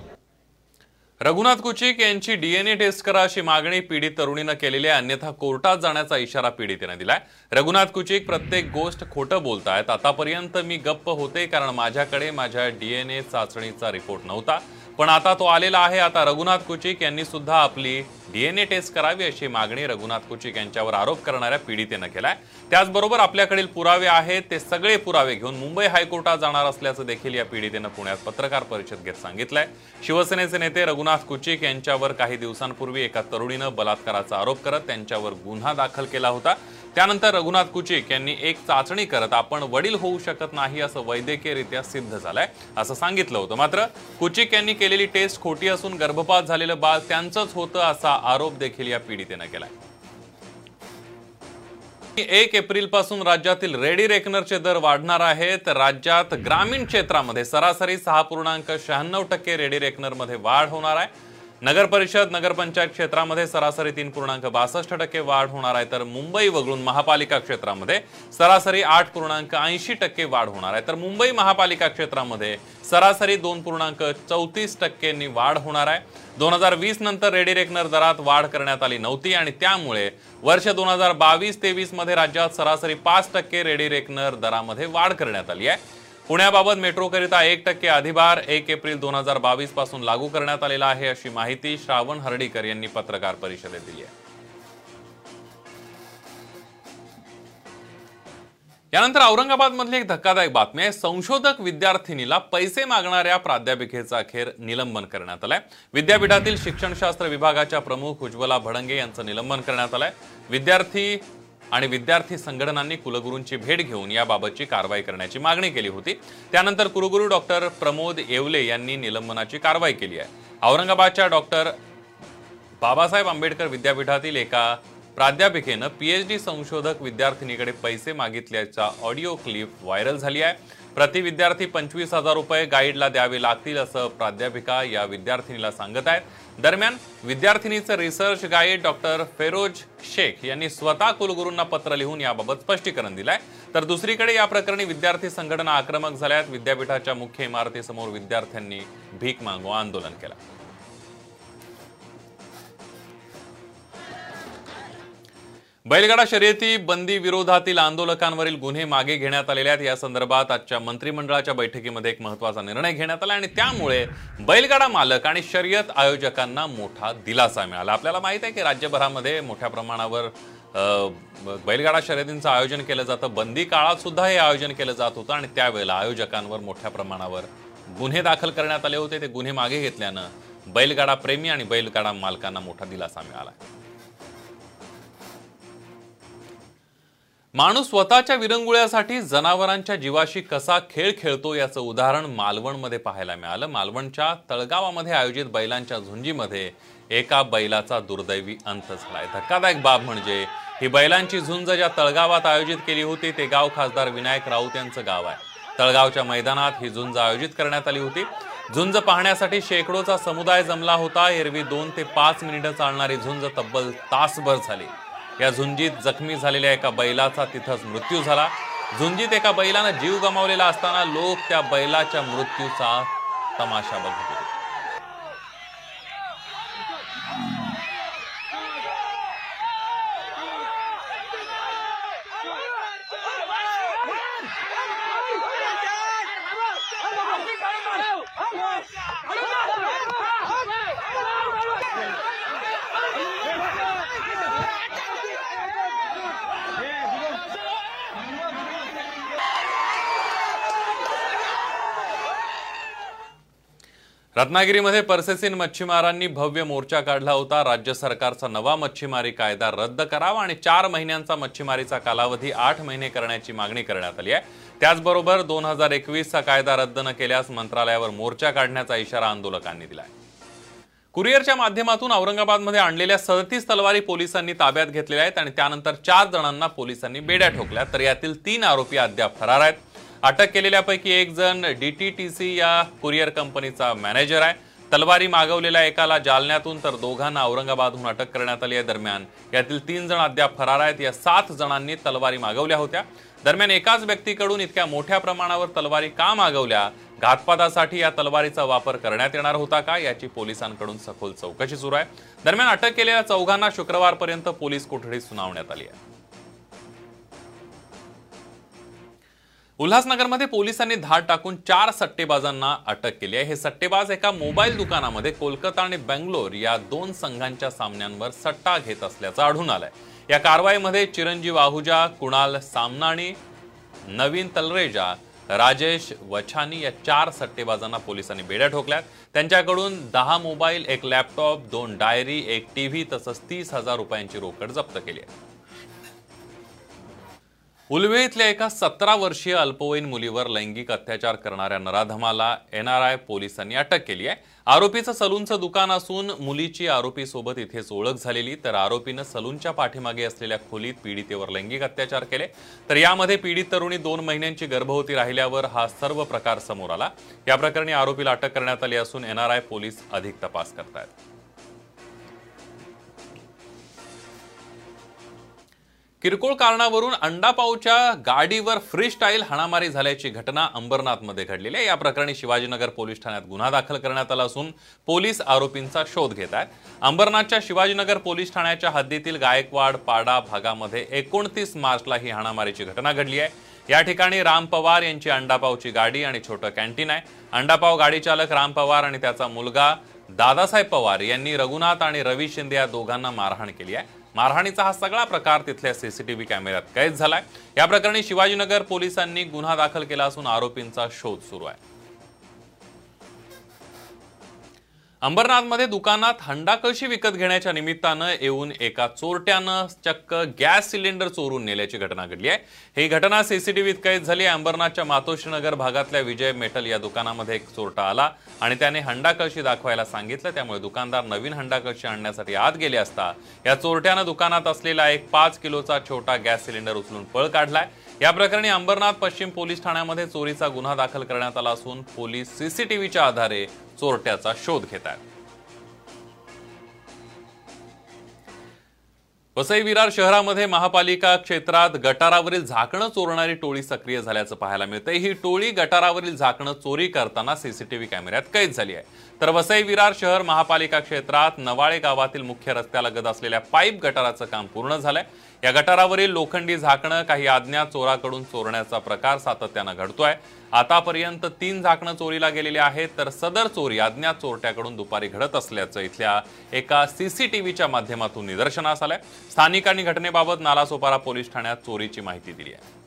रघुनाथ कुचिक यांची डीएनए टेस्ट करा अशी मागणी पीडित तरुणीनं केलेली आहे. अन्यथा कोर्टात जाण्याचा इशारा पीडितेनं दिलाय. रघुनाथ कुचिक प्रत्येक गोष्ट खोटं बोलतायत. आतापर्यंत मी गप्प होते कारण माझ्याकडे माझ्या डीएनए चाचणीचा रिपोर्ट नव्हता. पण आता तो आलेला आहे. आता रघुनाथ कुचिक यांनी सुद्धा आपली डीएनए टेस्ट करावी अशी मागणी रघुनाथ कुचिक यांच्यावर आरोप करणाऱ्या पीडितेनं केलाय. त्याचबरोबर आपल्याकडील पुरावे आहेत. ते सगळे पुरावे घेऊन मुंबई हायकोर्टात जाणार असल्याचं देखील या पीडितेनं पुण्यात पत्रकार परिषद घेत सांगितलंय. शिवसेनेचे नेते रघुनाथ कुचिक यांच्यावर काही दिवसांपूर्वी एका तरुणीनं बलात्काराचा आरोप करत त्यांच्यावर गुन्हा दाखल केला होता. त्यानंतर रघुनाथ कुचिक यांनी एक चाचणी करत आपण वडील होऊ शकत नाही असं वैद्यकीयरित्या सिद्ध झालंय असं सांगितलं होतं. मात्र कुचिक यांनी केलेली टेस्ट खोटी असून गर्भपात झालेलं बाळ त्यांचंच होतं असा आरोप देखील या पीडितेनं केलाय. एक एप्रिलपासून राज्यातील रेडी रेकनरचे दर वाढणार आहेत. राज्यात ग्रामीण क्षेत्रामध्ये सरासरी सहा पूर्णांक शहाण्णव टक्के रेडी रेकनरमध्ये वाढ होणार आहे. नगर परिषद नगरपंचायत क्षेत्रामध्ये सरासरी तीन पूर्णांक बासष्ट टक्के वाढ होणार आहे तर मुंबई वगळून महापालिका क्षेत्रामध्ये सरासरी आठ पूर्णांक ऐंशी टक्के वाढ होणार आहे. तर मुंबई महापालिका क्षेत्रामध्ये सरासरी दोन पूर्णांक चौतीस टक्क्यांनी वाढ होणार आहे. दोन हजार वीस नंतर रेडी रेकनर दरात वाढ करण्यात आली नव्हती आणि त्यामुळे वर्ष दोन हजार बावीस तेवीसमध्ये राज्यात सरासरी पाच टक्के रेडी रेकनर दरामध्ये वाढ करण्यात आली आहे. पुण्याबाबत मेट्रोकरिता एक टक्के अधिभार एक एप्रिल दोन हजार बावीसपासून लागू करण्यात आलेला आहे अशी माहिती श्रावण हर्डीकर यांनी पत्रकार परिषदेत दिली आहे. यानंतर औरंगाबाद मधली एक धक्कादायक बातमी आहे. संशोधक विद्यार्थिनीला पैसे मागणाऱ्या प्राध्यापिकेचा अखेर निलंबन करण्यात आलंय. विद्यापीठातील शिक्षणशास्त्र विभागाच्या प्रमुख उज्ज्वला भडंगे यांचं निलंबन करण्यात आलंय. विद्यार्थी आणि विद्यार्थी संघटनांनी कुलगुरूंची भेट घेऊन याबाबतची कारवाई करण्याची मागणी केली होती. त्यानंतर कुलगुरू डॉक्टर प्रमोद येवले यांनी निलंबनाची कारवाई केली आहे. औरंगाबादच्या डॉक्टर बाबासाहेब आंबेडकर विद्यापीठातील एका प्राध्यापिकेनं पीएचडी संशोधक विद्यार्थिनीकडे पैसे मागितल्याचा ऑडिओ क्लिप व्हायरल झाली आहे. प्रति विद्यार्थी पंचवीस हजार रुपये गाईडला द्यावे लागतील असं प्राध्यापिका या विद्यार्थिनीला सांगत आहेत. दरम्यान विद्यार्थिनीचं research guide doctor Feroz Shaikh यांनी स्वतः कुलगुरूंना पत्र लिहून याबाबत स्पष्टीकरण दिलंय. तर दुसरीकडे या प्रकरणी विद्यार्थी संघटना आक्रमक झाल्यात. विद्यापीठाच्या मुख्य इमारतीसमोर विद्यार्थ्यांनी भीक मागो आंदोलन केलं. बैलगाडा शर्यती बंदी विरोधातील आंदोलकांवरील गुन्हे मागे घेण्यात आलेले आहेत. या संदर्भात आजच्या मंत्रिमंडळाच्या बैठकीमध्ये एक महत्त्वाचा निर्णय घेण्यात आला आणि त्यामुळे बैलगाडा मालक आणि शर्यत आयोजकांना मोठा दिलासा मिळाला. आपल्याला माहीत आहे की राज्यभरामध्ये मोठ्या प्रमाणावर बैलगाडा शर्यतींचं आयोजन केलं जातं. बंदी काळात सुद्धा हे आयोजन केलं जात होतं आणि त्यावेळेला आयोजकांवर मोठ्या प्रमाणावर गुन्हे दाखल करण्यात आले होते. ते गुन्हे मागे घेतल्यानं बैलगाडा प्रेमी आणि बैलगाडा मालकांना मोठा दिलासा मिळाला. माणूस स्वतःच्या विरंगुळ्यासाठी जनावरांच्या जीवाशी कसा खेळ खेळतो याचं उदाहरण मालवणमध्ये पाहायला मिळालं. मालवणच्या तळगावामध्ये आयोजित बैलांच्या झुंजीमध्ये एका बैलाचा दुर्दैवी अंत झालाय. धक्कादायक बाब म्हणजे ही बैलांची झुंज ज्या तळगावात आयोजित केली होती ते गाव खासदार विनायक राऊत यांचं गाव आहे. तळगावच्या मैदानात ही झुंज आयोजित करण्यात आली होती. झुंज पाहण्यासाठी शेकडोचा समुदाय जमला होता. एरवी दोन ते पाच मिनिटं चालणारी झुंज तब्बल तासभर झाली. या झुंजीत जखमी झालेल्या एका बैलाचा तिथंच मृत्यू झाला. झुंजीत एका बैलानं जीव गमावलेला असताना लोक त्या बैलाच्या मृत्यूचा तमाशा बघत रत्नागिरीमध्ये परसेसीन मच्छीमारांनी भव्य मोर्चा काढला होता. राज्य सरकारचा नवा मच्छीमारी कायदा रद्द करावा आणि चार महिन्यांचा मच्छीमारीचा कालावधी आठ महिने करण्याची मागणी करण्यात आली आहे. त्याचबरोबर दोन हजार एकवीसचा कायदा रद्द न केल्यास मंत्रालयावर मोर्चा काढण्याचा इशारा आंदोलकांनी दिलाय. कुरिअरच्या माध्यमातून औरंगाबादमध्ये आणलेल्या सदतीस तलवारी पोलिसांनी ताब्यात घेतलेल्या आहेत आणि त्यानंतर चार जणांना पोलिसांनी बेड्या ठोकल्या. तर यातील तीन आरोपी अद्याप फरार आहेत. अटक केलेल्यापैकी एक जण डीटीटीसी या कुरिअर कंपनीचा मॅनेजर आहे. तलवारी मागवलेल्या एकाला जालन्यातून तर दोघांना औरंगाबादहून अटक करण्यात आली आहे. दरम्यान यातील तीन जण अद्याप फरार आहेत. या सात जणांनी तलवारी मागवल्या होत्या. दरम्यान एकाच व्यक्तीकडून इतक्या मोठ्या प्रमाणावर तलवारी का मागवल्या? घातपातासाठी या तलवारीचा वापर करण्यात येणार होता का? याची पोलिसांकडून सखोल चौकशी सुरू आहे. दरम्यान अटक केलेल्या चौघांना शुक्रवारपर्यंत पोलीस कोठडीत सुनावण्यात आली आहे. उल्हासनगरमध्ये पोलिसांनी धाड टाकून चार सट्टेबाजांना अटक केली आहे. हे सट्टेबाज एका मोबाईल दुकानामध्ये कोलकाता आणि बेंगलोर या दोन संघांच्या सामन्यांवर सट्टा घेत असल्याचं आढळून आलंय. या कारवाईमध्ये चिरंजीव आहुजा कुणाल सामनाणी नवीन तलरेजा राजेश वछानी या चार सट्टेबाजांना पोलिसांनी बेड्या ठोकल्यात. त्यांच्याकडून दहा मोबाईल एक लॅपटॉप दोन डायरी एक टीव्ही तसंच तीस हजार रुपयांची रोकड जप्त केली आहे. उलवे इथल्या एका सतरा वर्षीय अल्पवयीन मुलीवर लैंगिक अत्याचार करणाऱ्या नराधमाला एनआरआय पोलिसांनी अटक केली आहे. आरोपीचं सलूनचं दुकान असून मुलीची आरोपी सोबत इथेच ओळख झालेली तर आरोपीनं सलूनच्या पाठीमागे असलेल्या खोलीत पीडितेवर लैंगिक अत्याचार केले. तर यामध्ये पीडित तरुणी दोन महिन्यांची गर्भवती राहिल्यावर हा सर्व प्रकार समोर आला. या प्रकरणी आरोपीला अटक करण्यात आली असून एनआरआय पोलीस अधिक तपास करतायत. किरकोळ कारणावरून अंडापावच्या गाडीवर फ्री स्टाईल हाणामारी झाल्याची घटना अंबरनाथमध्ये घडलेली आहे. या प्रकरणी शिवाजीनगर पोलीस ठाण्यात गुन्हा दाखल करण्यात आला असून पोलीस आरोपींचा शोध घेत आहेत. अंबरनाथच्या शिवाजीनगर पोलीस ठाण्याच्या हद्दीतील गायकवाड पाडा भागामध्ये एकोणतीस मार्चला ही हाणामारीची घटना घडली आहे. या ठिकाणी राम पवार यांची अंडापावची गाडी आणि छोटं कॅन्टीन आहे. अंडापाव गाडी चालक राम पवार आणि त्याचा मुलगा दादासाहेब पवार यांनी रघुनाथ आणि रवी शिंदे या दोघांना मारहाण केली आहे. मारहाणीचा हा सगळा प्रकार तिथल्या सीसीटीव्ही कॅमेऱ्यात कैद झालाय. या प्रकरणी शिवाजीनगर पोलिसांनी गुन्हा दाखल केला असून आरोपींचा शोध सुरू आहे. अंबरनाथमध्ये दुकानात हंडा कळशी विकत घेण्याच्या निमित्तानं येऊन एका चोरट्यानं चक्क गॅस सिलेंडर चोरून नेल्याची घटना घडली आहे. ही घटना सीसीटीव्हीत कैद झाली. आहे अंबरनाथच्या मातोश्रीनगर भागातल्या विजय मेटल या दुकानामध्ये एक चोरटा आला आणि त्याने हंडा कळशी दाखवायला सांगितलं. त्यामुळे दुकानदार नवीन हंडा कळशी आणण्यासाठी आत गेले असता या चोरट्यानं दुकानात असलेला एक पाच किलोचा छोटा गॅस सिलेंडर उचलून पळ काढलाय. या प्रकरणी अंबरनाथ पश्चिम पोलीस ठाण्यामध्ये चोरीचा गुन्हा दाखल करण्यात आला असून पोलीस सीसीटीव्हीच्या आधारे चोरट्याचा शोध घेत आहेत. वसई विरार शहरामध्ये महापालिका क्षेत्रात गटारावरील झाकणं चोरणारी टोळी सक्रिय झाल्याचं पाहायला मिळतंय. ही टोळी गटारावरील झाकणं चोरी करताना सीसीटीव्ही कॅमेऱ्यात कैद झाली आहे. तर वसई विरार शहर महापालिका क्षेत्रात नवाळे गावातील मुख्य रस्त्यालगत असलेल्या पाईप गटाराचं काम पूर्ण झालंय. या गटारावरील लोखंडी झाकणं काही आज्ञा चोराकडून चोरण्याचा प्रकार सातत्यानं घडतोय. आतापर्यंत तीन झाकणं चोरीला गेलेली आहेत तर सदर चोरी अज्ञात चोरट्याकडून दुपारी घडत असल्याचं इथल्या एका सीसीटीव्हीच्या माध्यमातून निदर्शनास आलंय. स्थानिकांनी घटनेबाबत नालासोपारा पोलीस ठाण्यात चोरीची माहिती दिली आहे.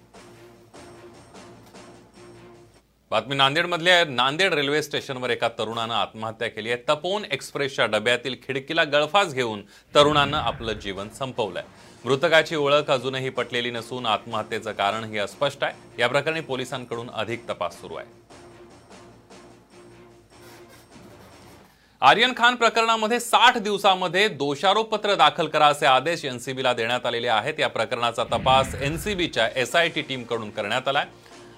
बातमी नांदेडमधल्या नांदेड रेल्वे स्टेशनवर एका तरुणानं आत्महत्या केली आहे. तपोन एक्सप्रेसच्या डब्यातील खिडकीला गळफास घेऊन तरुणानं आपलं जीवन संपवलंय. मृतकाची ओळख अजूनही पटलेली नसून आत्महत्येचं कारणही अस्पष्ट आहे. या प्रकरणी पोलिसांकडून अधिक तपास सुरू आहे. आर्यन खान प्रकरणामध्ये साठ दिवसामध्ये दोषारोपपत्र दाखल करा असे आदेश एनसीबीला देण्यात आलेले आहेत. या प्रकरणाचा तपास एनसीबीच्या एसआयटी टीमकडून करण्यात आलाय.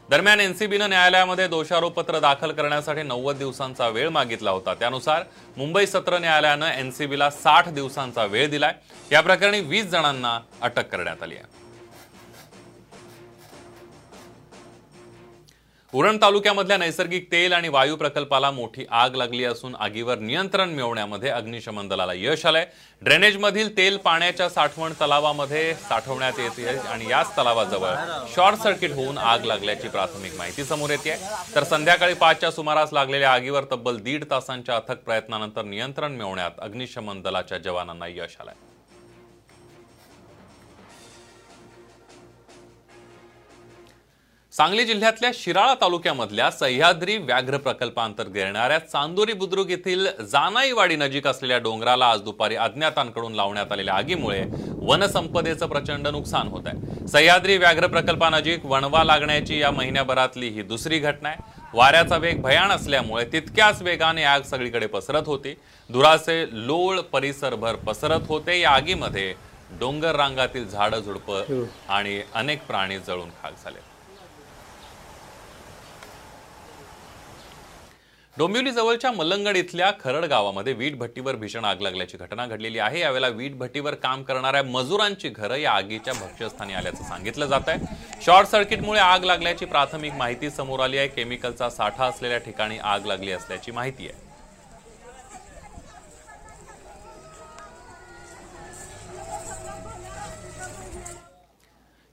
दरम्यान एनसीबीनं न्यायालयामध्ये दोषारोपपत्र दाखल करण्यासाठी नव्वद दिवसांचा वेळ मागितला होता. त्यानुसार मुंबई सत्र न्यायालयानं एनसीबीला साठ दिवसांचा वेळ दिलाय. या प्रकरणी वीस जणांना अटक करण्यात आली आहे. उरण तालुक्यामधल्या नैसर्गिक तेल आणि वायू प्रकल्पाला मोठी आग लागली असून आगीवर नियंत्रण मिळवण्यामध्ये अग्निशमन दलाला यश आलंय. ड्रेनेजमधील तेल पाण्याच्या साठवण तलावामध्ये साठवण्यात येते आणि याच तलावाजवळ शॉर्ट सर्किट होऊन आग लागल्याची प्राथमिक माहिती समोर येते. तर संध्याकाळी पाचच्या सुमारास लागलेल्या आगीवर तब्बल दीड तासांच्या अथक प्रयत्नानंतर नियंत्रण मिळवण्यात अग्निशमन दलाच्या जवानांना यश आलंय. सांगली जिल्ह्यातल्या शिराळा तालुक्यामधल्या सह्याद्री व्याघ्र प्रकल्पांतर्गत येणाऱ्या चांदोरी बुद्रुक येथील जानाईवाडी नजीक असलेल्या डोंगराला आज दुपारी अज्ञातांकडून लावण्यात आलेल्या आगीमुळे वनसंपदेचं प्रचंड नुकसान होत आहे सह्याद्री व्याघ्र प्रकल्पानजीक वणवा लागण्याची या महिन्याभरातली ही दुसरी घटना आहे. वाऱ्याचा वेग भयान असल्यामुळे तितक्याच वेगाने आग सगळीकडे पसरत होती. धुराचे लोळ परिसरभर पसरत होते. या आगीमध्ये डोंगर रांगातील झाडं झुडपं आणि अनेक प्राणी जळून खाक झाले डोंबिवलीजवळच्या मलंगड मल्लंगड इथल्या खरड गावामध्ये वीट भट्टीवर भीषण आग लागल्याची घटना घडलेली आहे. यावेळेला वीट भट्टीवर काम करणाऱ्या मजुरांची घरं या आगीच्या भक्ष्यस्थानी आल्याचं सांगितलं जात आहे. शॉर्ट सर्किटमुळे आग लागल्याची प्राथमिक माहिती समोर आली आहे. केमिकलचा साठा असलेल्या ठिकाणी आग लागली असल्याची माहिती आहे.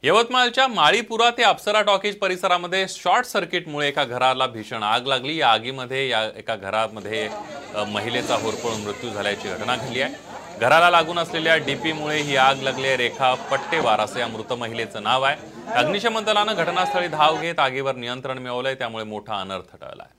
यवतमाळच्या माळीपुरा ते अप्सरा टॉकीज परिसरामध्ये शॉर्ट सर्किटमुळे एका घराला भीषण आग लागली. या आगीमध्ये या एका घरामध्ये महिलेचा होरपळून मृत्यू झाल्याची घटना घडली आहे. घराला लागून असलेल्या डीपीमुळे ही आग लागली आहे. रेखा पट्टेवार असं या मृत महिलेचं नाव आहे. अग्निशमन दलानं घटनास्थळी धाव घेत आगीवर नियंत्रण मिळवलंय. त्यामुळे मोठा अनर्थ टळलाय.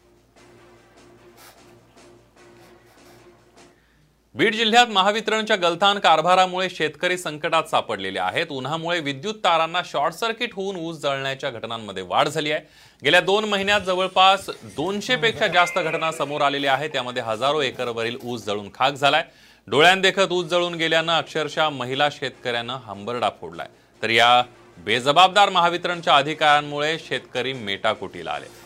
बीड जिल्ह्यात महावितरणच्या गलथान कारभारामुळे शेतकरी संकटात सापडलेले आहेत. उन्हामुळे विद्युत तारांना शॉर्ट सर्किट होऊन ऊस जळण्याच्या घटनांमध्ये वाढ झाली आहे. गेल्या दोन महिन्यात जवळपास दोनशे पेक्षा जास्त घटना समोर आलेल्या आहेत. त्यामध्ये हजारो एकरवरील ऊस जळून खाक झालाय. डोळ्यांदेखत ऊस जळून गेल्यानं अक्षरशः महिला शेतकऱ्यानं हंबरडा फोडलाय. तर या बेजबाबदार महावितरणच्या अधिकाऱ्यांमुळे शेतकरी मेटाकुटीला आले.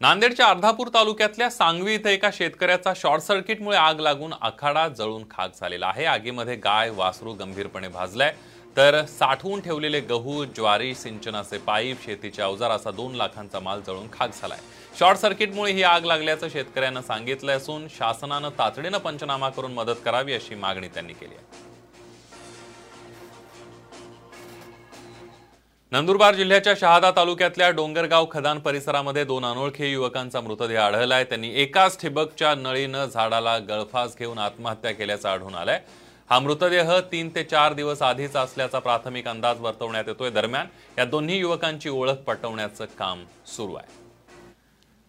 नांदेडच्या अर्धापूर तालुक्यातल्या सांगवी इथं एका शेतकऱ्याचा शॉर्ट सर्किटमुळे आग लागून आखाडा जळून खाक झालेला आहे. आगीमध्ये गाय वासरू गंभीरपणे भाजलाय. तर साठवून ठेवलेले गहू ज्वारी सिंचनाचे पाईप शेतीचे अवजार असा दोन लाखांचा माल जळून खाक झालाय. शॉर्ट सर्किटमुळे ही आग लागल्याचं शेतकऱ्यांना सांगितलं असून शासनानं तातडीनं पंचनामा करून मदत करावी अशी मागणी त्यांनी केली आहे. नंदुरबार जिल्ह्याच्या शहादा तालुक्यातल्या डोंगरगाव खदान परिसरामध्ये दोन अनोळखी युवकांचा मृतदेह आढळलाय. त्यांनी एकाच ठिबकच्या नळीनं झाडाला गळफास घेऊन आत्महत्या केल्याचं आढळून आलंय. हा मृतदेह तीन ते चार दिवस आधीच असल्याचा प्राथमिक अंदाज वर्तवण्यात येतोय. दरम्यान या दोन्ही युवकांची ओळख पटवण्याचं काम सुरू आहे.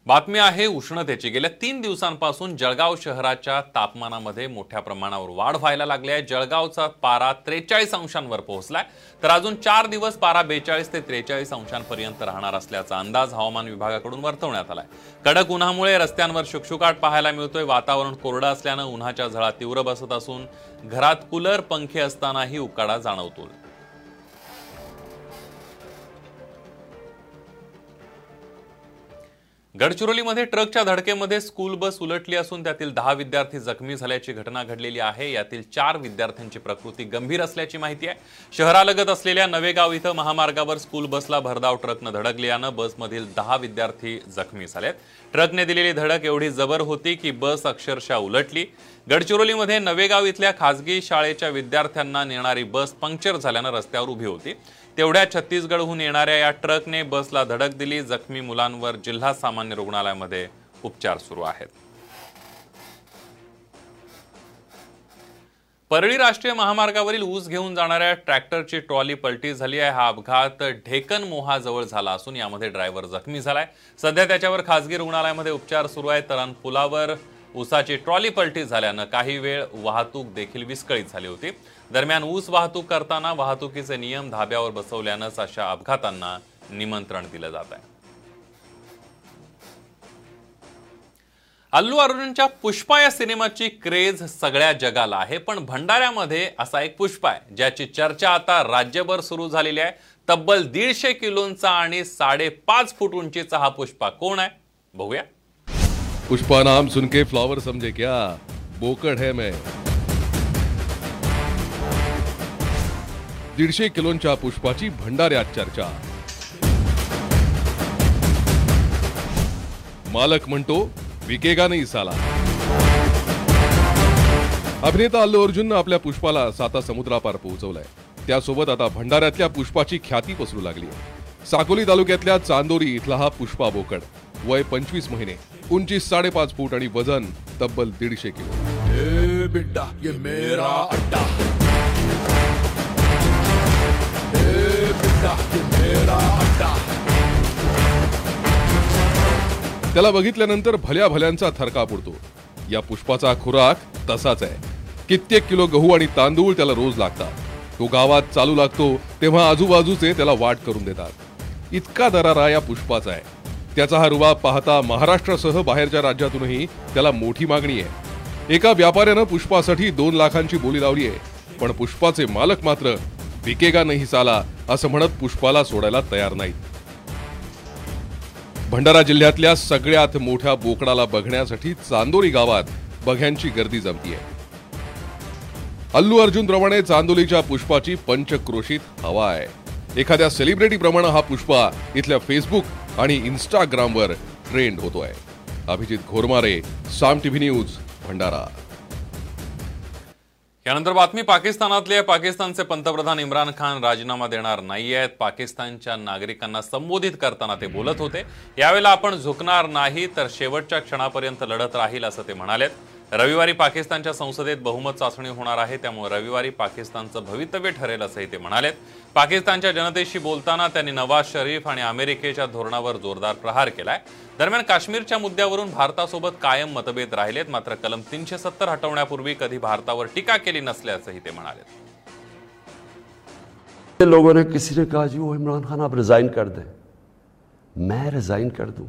बातमी आहे उष्णतेची. गेल्या तीन दिवसांपासून जळगाव शहराच्या तापमानामध्ये मोठ्या प्रमाणावर वाढ व्हायला लागली आहे. जळगावचा पारा त्रेचाळीस अंशांवर पोहोचलाय. तर अजून चार दिवस पारा बेचाळीस ते त्रेचाळीस अंशांपर्यंत राहणार असल्याचा अंदाज हवामान विभागाकडून वर्तवण्यात आलाय. कडक उन्हामुळे रस्त्यांवर शुकशुकाट पाहायला मिळतोय. वातावरण कोरडं असल्यानं उन्हाच्या झळा तीव्र बसत असून घरात कूलर पंखे असतानाही उकाडा जाणवतो गडचिरोलीमध्ये ट्रकच्या धडकेमध्ये स्कूल बस उलटली असून त्यातील दहा विद्यार्थी जखमी झाल्याची घटना घडलेली आहे. यातील चार विद्यार्थ्यांची प्रकृती गंभीर असल्याची माहिती आहे. शहरालगत असलेल्या नवेगाव इथं महामार्गावर स्कूल बसला भरधाव ट्रकनं धडकल्यानं बसमधील दहा विद्यार्थी जखमी झालेत. ट्रकने दिलेली धडक एवढी जबर होती की बस अक्षरशः उलटली. गडचिरोलीमध्ये नवेगाव इथल्या खासगी शाळेच्या विद्यार्थ्यांना नेणारी बस पंक्चर झाल्यानं रस्त्यावर उभी होती. तेवढ्या छत्तीसगडहून येणाऱ्या या ट्रकने बसला धडक दिली. जखमी मुलांवर जिल्हा सामान्य रुग्णालयामध्ये उपचार सुरू आहेत. परळी राष्ट्रीय महामार्गावरील ऊस घेऊन जाणाऱ्या ट्रॅक्टरची ट्रॉली पलटी झाली आहे. हा अपघात ढेकन मोहाजवळ झाला असून यामध्ये ड्रायव्हर जखमी झालाय. सध्या त्याच्यावर खासगी रुग्णालयामध्ये उपचार सुरू आहे तरण पुलावर ऊसाची ट्रॉली पलटी झाल्यानं काही वेळ वाहतूक देखील विस्कळीत झाली होती. दरम्यान ऊस वाहतूक करताना वाहतुकीचे नियम धाब्यावर बसवल्यानंच अशा अपघातांना निमंत्रण दिलं जात आहे. अल्लू अर्जुनच्या पुष्पा या सिनेमाची क्रेज सगळ्या जगाला आहे पण भंडाऱ्यामध्ये असा एक पुष्पा आहे ज्याची चर्चा आता राज्यभर सुरू झालेली आहे. तब्बल दीडशे किलोंचा आणि साडेपाच फूट उंचीचा हा पुष्पा कोण आहे? बघूया. पुष्पा नाम सुनके फ्लॉवर समजे क्या? बोकड है मैं. दीडशे किलोंच्या पुष्पाची भंडाऱ्यात चर्चा. मालक म्हणतो विकेगा नाही साला अभिनेता अल्लू अर्जुननं आपल्या पुष्पाला साता समुद्रापार पोहोचवलाय. त्यासोबत आता भंडाऱ्यातल्या पुष्पाची ख्याती पसरू लागली आहे. साकोली तालुक्यातल्या चांदोरी इथला हा पुष्पा बोकड. वय पंचवीस महिने उंची साडेपाच फूट आणि वजन तब्बल दीडशे किलो. ये बिड्डा ये मेरा अड्डा. त्याला बघितल्यानंतर भल्या भल्यांचा थरका पुडतो या पुष्पाचा खुराक तसाच आहे. कित्येक किलो गहू आणि तांदूळ त्याला रोज लागतात. तो गावात चालू लागतो तेव्हा आजूबाजूचे त्याला वाट करून देतात. इतका दरारा या पुष्पाचा आहे. त्याचा हा रुबाब पाहता महाराष्ट्रासह बाहेरच्या राज्यातूनही त्याला मोठी मागणी आहे. एका व्यापाऱ्यानं पुष्पासाठी दोन लाखांची बोली लावली आहे. पण पुष्पाचे मालक मात्र विकेगा नाही साला असं म्हणत पुष्पाला सोडायला तयार नाहीत. भंडारा जिल्ह्यातल्या सगळ्यात मोठ्या बोकडाला बघण्यासाठी चांदोली गावात बघ्यांची गर्दी जमतीये. अल्लू अर्जुन प्रमाणे चांदोलीच्या पुष्पाची पंचक्रोशीत हवा आहे. एखाद्या सेलिब्रिटी प्रमाणे हा पुष्पा इथल्या फेसबुक आणि इंस्टाग्रामवर ट्रेंड होतोय. Abhijit Ghormare Saam TV news Bhandara. यानंतर बातमी पाकिस्तानातली आहे पाकिस्तानचे पंतप्रधान इम्रान खान राजीनामा देणार नाही आहेत. पाकिस्तानच्या नागरिकांना संबोधित करताना ते बोलत होते. यावेळेला आपण झुकणार नाही तर शेवटच्या क्षणापर्यंत लढत राहील असं ते म्हणालेत. रविवारी पाकिस्तानच्या संसदेत बहुमत चाचणी होणार आहे त्यामुळे रविवारी पाकिस्तानचं भवितव्य ठरेल असंही ते म्हणालेत. पाकिस्तानच्या जनतेशी बोलताना त्यांनी नवाज शरीफ आणि अमेरिकेच्या धोरणावर जोरदार प्रहार केलाय. दरम्यान काश्मीरच्या मुद्द्यावरून भारतासोबत कायम मतभेद राहिलेत मात्र कलम तीनशे सत्तर हटवण्यापूर्वी कधी भारतावर टीका केली नसल्याचंही ते म्हणाले लोगों ने किसी ने कहा जी वो इमरान खान आप रिजाइन कर दें. मैं रिजाइन कर दूं.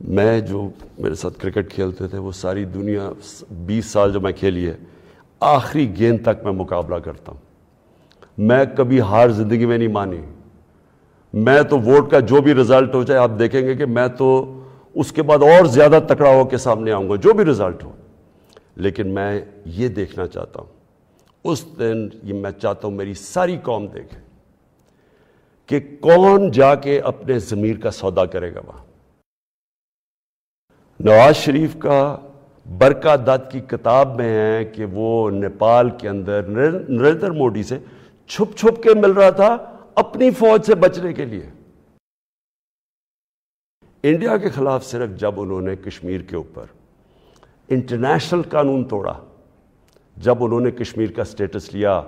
मैं जो मेरे साथ क्रिकेट खेलते थे, वो सारी दुनिया 20 साल जो मैं खेली है, आखिरी गेंद तक मैं मुकाबला करता हूँ। मैं कभी हार ज़िंदगी में नहीं मानी। मैं तो वोट का जो भी रिज़ल्ट हो जाए आप देखेंगे कि मैं तो उसके बाद और ज़्यादा तकड़ा होकर सामने आऊँगा, जो भी रिज़ल्ट हो। लेकिन मैं ये देखना चाहता हूँ, उस दिन ये मैं चाहता हूँ मेरी सारी कौम देखे कि कौन जाके अपने ज़मीर का सौदा करेगा वहाँ। नवाज़ शरीफ का बरका दत्त की किताब में है कि वो नेपाल के अंदर नरेंद्र मोदी से छुप छुप के मिल रहा था अपनी फौज से बचने के लिए। इंडिया के खिलाफ सिर्फ़ जब उन्होंने कश्मीर के ऊपर इंटरनेशनल कानून तोड़ा, जब उन्होंने कश्मीर का स्टेटस लिया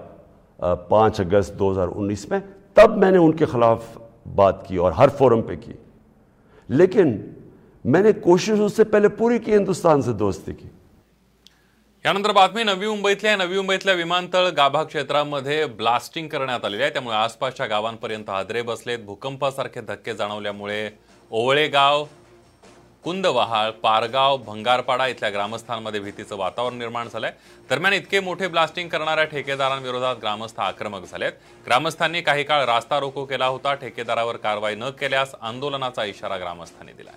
पाँच अगस्त 2019 में, तब मैंने उनके खिलाफ बात की और हर फोरम पे की। लेकिन मैंने कोशिश उससे पहले पूरी की हिंदुस्तान से दोस्ती की। यानंतर बातमी नवी मुंबईतल्या नवी मुंबईतल्या विमानतळ गाभा क्षेत्रामध्ये ब्लास्टिंग करण्यात आलेली आहे. त्यामुळे आसपासच्या गावांपर्यंत हादरे बसलेत. भूकंपासारखे धक्के जाणवल्यामुळे ओवळेगाव कुंदवहाळ पारगाव भंगारपाडा इथल्या ग्रामस्थांमध्ये भीतीचं वातावरण निर्माण झालंय. दरम्यान इतके मोठे ब्लास्टिंग करणाऱ्या ठेकेदारांविरोधात ग्रामस्थ आक्रमक झालेत. ग्रामस्थांनी काही काळ रास्ता रोको केला होता. ठेकेदारावर कारवाई न केल्यास आंदोलनाचा इशारा ग्रामस्थांनी दिलाय.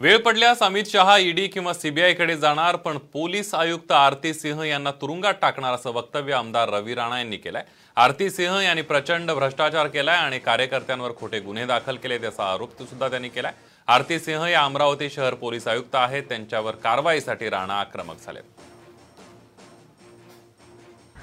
वेळ पडल्यास अमित शहा ईडी किंवा सीबीआयकडे जाणार पण पोलीस आयुक्त आरती सिंह यांना तुरुंगात टाकणार असं वक्तव्य आमदार रवी राणा यांनी केलंय. आरती सिंह यांनी प्रचंड भ्रष्टाचार केलाय आणि कार्यकर्त्यांवर खोटे गुन्हे दाखल केले त्याचा आरोप सुद्धा त्यांनी केलाय. आरती सिंह या अमरावती शहर पोलीस आयुक्त आहेत. त्यांच्यावर कारवाईसाठी राणा आक्रमक झाले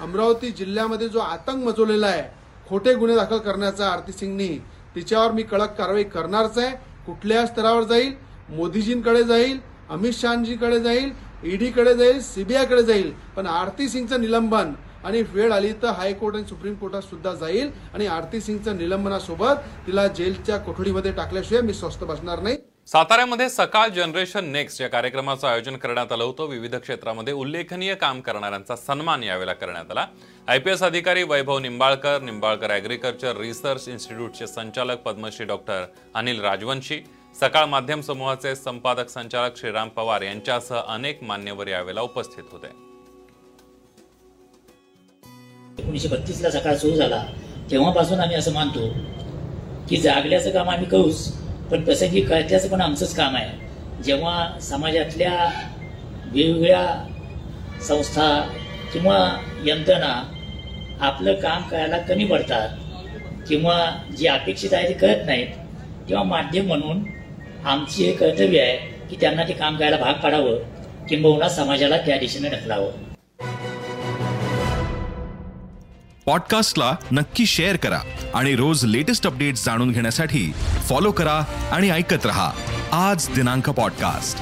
अमरावती जिल्ह्यामध्ये जो आतंक मचवलेला आहे खोटे गुन्हे दाखल करण्याचा आरती सिंगनी तिच्यावर मी कडक कारवाई करणारच आहे. कुठल्या स्तरावर जाईल मोदीजींकडे जाईल अमित शहाजीकडे जाईल ईडीकडे जाईल सीबीआयकडे जाईल. पण आरती सिंगचं निलंबन आणि वेळ आली तर हायकोर्ट आणि सुप्रीम कोर्टात सुद्धा जाईल आणि आरती सिंगचं निलंबनासोबत तिला जेलच्या कोठडीमध्ये टाकल्याशिवाय मी स्वस्थ बसणार नाही. साताऱ्यामध्ये सकाळ जनरेशन नेक्स्ट या कार्यक्रमाचं आयोजन करण्यात आलं होतं. विविध क्षेत्रामध्ये उल्लेखनीय काम करणाऱ्यांचा सन्मान यावेळेला करण्यात आला. आयपीएस अधिकारी वैभव निंबाळकर निंबाळकर अॅग्रिकल्चर रिसर्च इन्स्टिट्यूटचे संचालक पद्मश्री डॉक्टर अनिल राजवंशी सकाळ माध्यम समूहाचे संपादक संचालक श्रीराम पवार यांच्यासह अनेक मान्यवर यावेळेला उपस्थित होते. एकोणीसशे बत्तीसला सकाळ सुरू झाला. तेव्हापासून आम्ही असं मानतो की जागल्याचं काम आम्ही करूच पण तसं की कळत्याचं पण आमचंच काम आहे. जेव्हा समाजातल्या वेगवेगळ्या संस्था किंवा यंत्रणा आपलं काम करायला कमी पडतात किंवा जे अपेक्षित आहे ते कळत नाहीत तेव्हा माध्यम म्हणून आमची हे कर्तव्य आहे की त्यांना ते काम करायला भाग पाडावं किंबहुना समाजाला त्या दिशेने ढकलावं. पॉडकास्टला नक्की शेअर करा आणि रोज लेटेस्ट अपडेट्स जाणून घेण्यासाठी फॉलो करा आणि ऐकत रहा. आज दिनांक पॉडकास्ट.